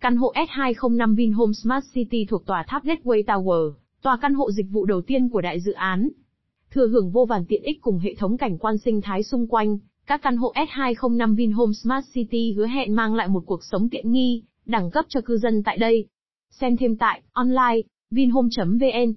Căn hộ S205 Vinhome Smart City thuộc tòa tháp Gateway Tower, tòa căn hộ dịch vụ đầu tiên của đại dự án. Thừa hưởng vô vàn tiện ích cùng hệ thống cảnh quan sinh thái xung quanh, các căn hộ S205 Vinhome Smart City hứa hẹn mang lại một cuộc sống tiện nghi, đẳng cấp cho cư dân tại đây. Xem thêm tại online vinhome.vn